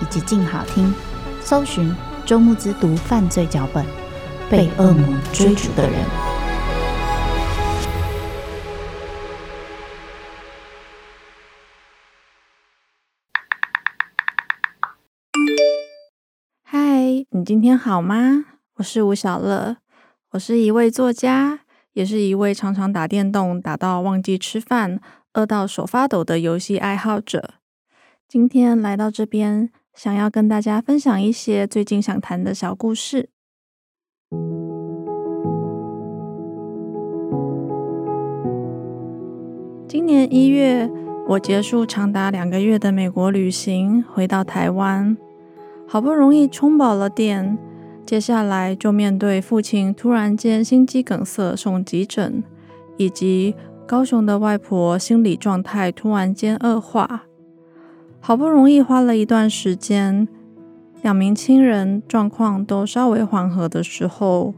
以及静好听，搜寻周慕之读犯罪脚本，被恶魔追逐的人。嗨，你今天好吗？我是吴晓乐，我是一位作家。也是一位常常打电动打到忘记吃饭、饿到手发抖的游戏爱好者。今天来到这边，想要跟大家分享一些最近想谈的小故事。今年一月，我结束长达两个月的美国旅行，回到台湾，好不容易充饱了电。接下来就面对父亲突然间心肌梗塞送急诊，以及高雄的外婆心理状态突然间恶化。好不容易花了一段时间，两名亲人状况都稍微缓和的时候，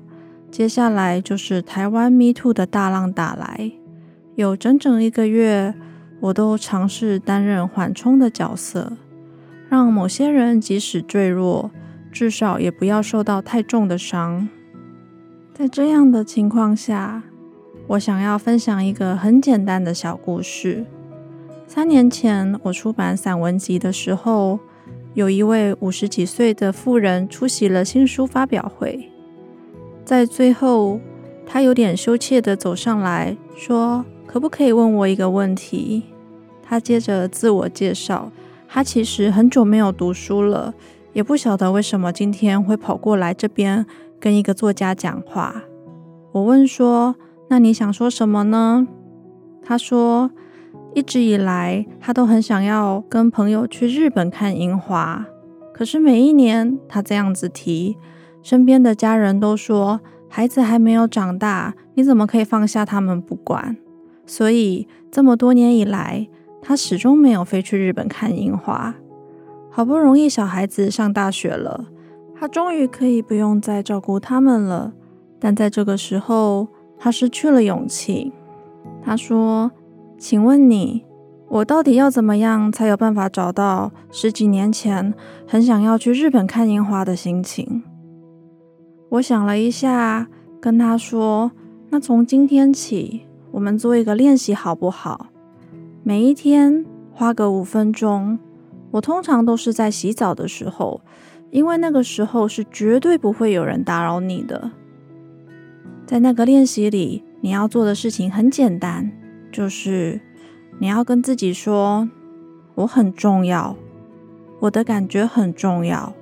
接下来就是台湾 Me Too 的大浪打来。有整整一个月，我都尝试担任缓冲的角色，让某些人即使坠落。至少也不要受到太重的伤。在这样的情况下，我想要分享一个很简单的小故事。三年前，我出版散文集的时候，有一位五十几岁的妇人出席了新书发表会。在最后，她有点羞怯地走上来说：“可不可以问我一个问题？”她接着自我介绍，她其实很久没有读书了。也不晓得为什么今天会跑过来这边跟一个作家讲话。我问说：“那你想说什么呢？”她说：“一直以来，他都很想要跟朋友去日本看樱花。可是每一年他这样子提，身边的家人都说孩子还没有长大，你怎么可以放下他们不管？所以这么多年以来，他始终没有飞去日本看樱花。”好不容易小孩子上大学了，他终于可以不用再照顾他们了。但在这个时候，他失去了勇气。他说：“请问你，我到底要怎么样才有办法找到十几年前很想要去日本看樱花的心情？”我想了一下，跟他说：“那从今天起，我们做一个练习好不好？每一天花个五分钟。”我通常都是在洗澡的时候，因为那个时候是绝对不会有人打扰你的。在那个练习里，你要做的事情很简单，就是你要跟自己说：“我很重要，我的感觉很重要，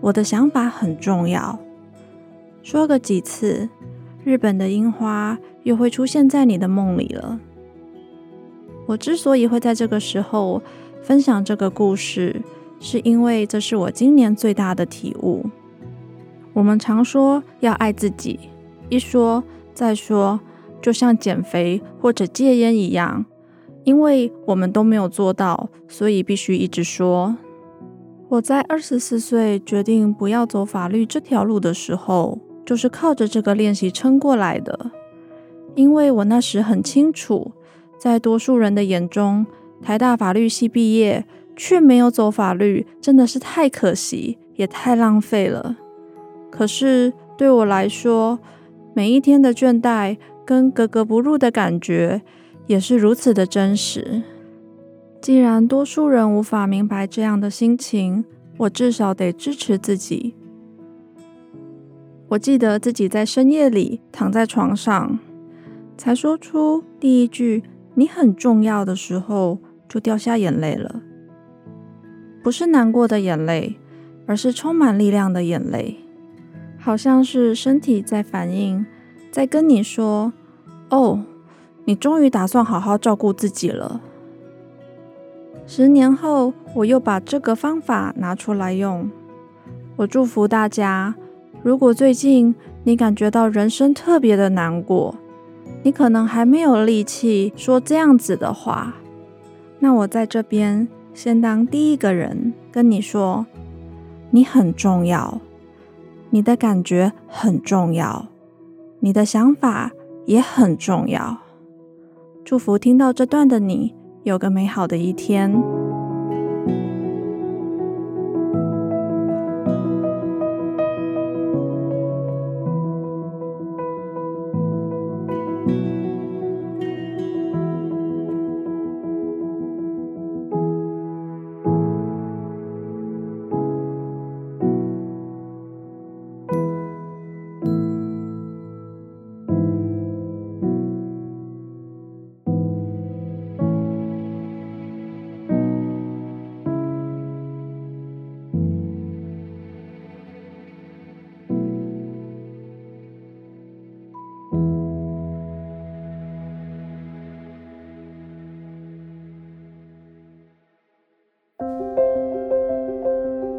我的想法很重要。”说个几次，日本的樱花又会出现在你的梦里了。我之所以会在这个时候，分享这个故事，是因为这是我今年最大的体悟。我们常说要爱自己，一说再说，就像减肥或者戒烟一样，因为我们都没有做到，所以必须一直说。我在二十四岁决定不要走法律这条路的时候，就是靠着这个练习撑过来的。因为我那时很清楚，在多数人的眼中，台大法律系毕业却没有走法律，真的是太可惜，也太浪费了。可是对我来说，每一天的倦怠跟格格不入的感觉，也是如此的真实。既然多数人无法明白这样的心情，我至少得支持自己。我记得自己在深夜里躺在床上，才说出第一句“你很重要”的时候，就掉下眼泪了。不是难过的眼泪，而是充满力量的眼泪，好像是身体在反应，在跟你说：“哦，你终于打算好好照顾自己了。”十年后，我又把这个方法拿出来用。我祝福大家，如果最近你感觉到人生特别的难过，你可能还没有力气说这样子的话，那我在这边先当第一个人跟你说，你很重要，你的感觉很重要，你的想法也很重要。祝福听到这段的你。有个美好的一天。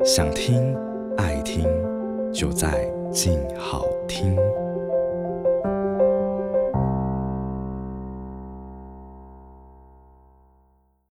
想听爱听，就在静好听。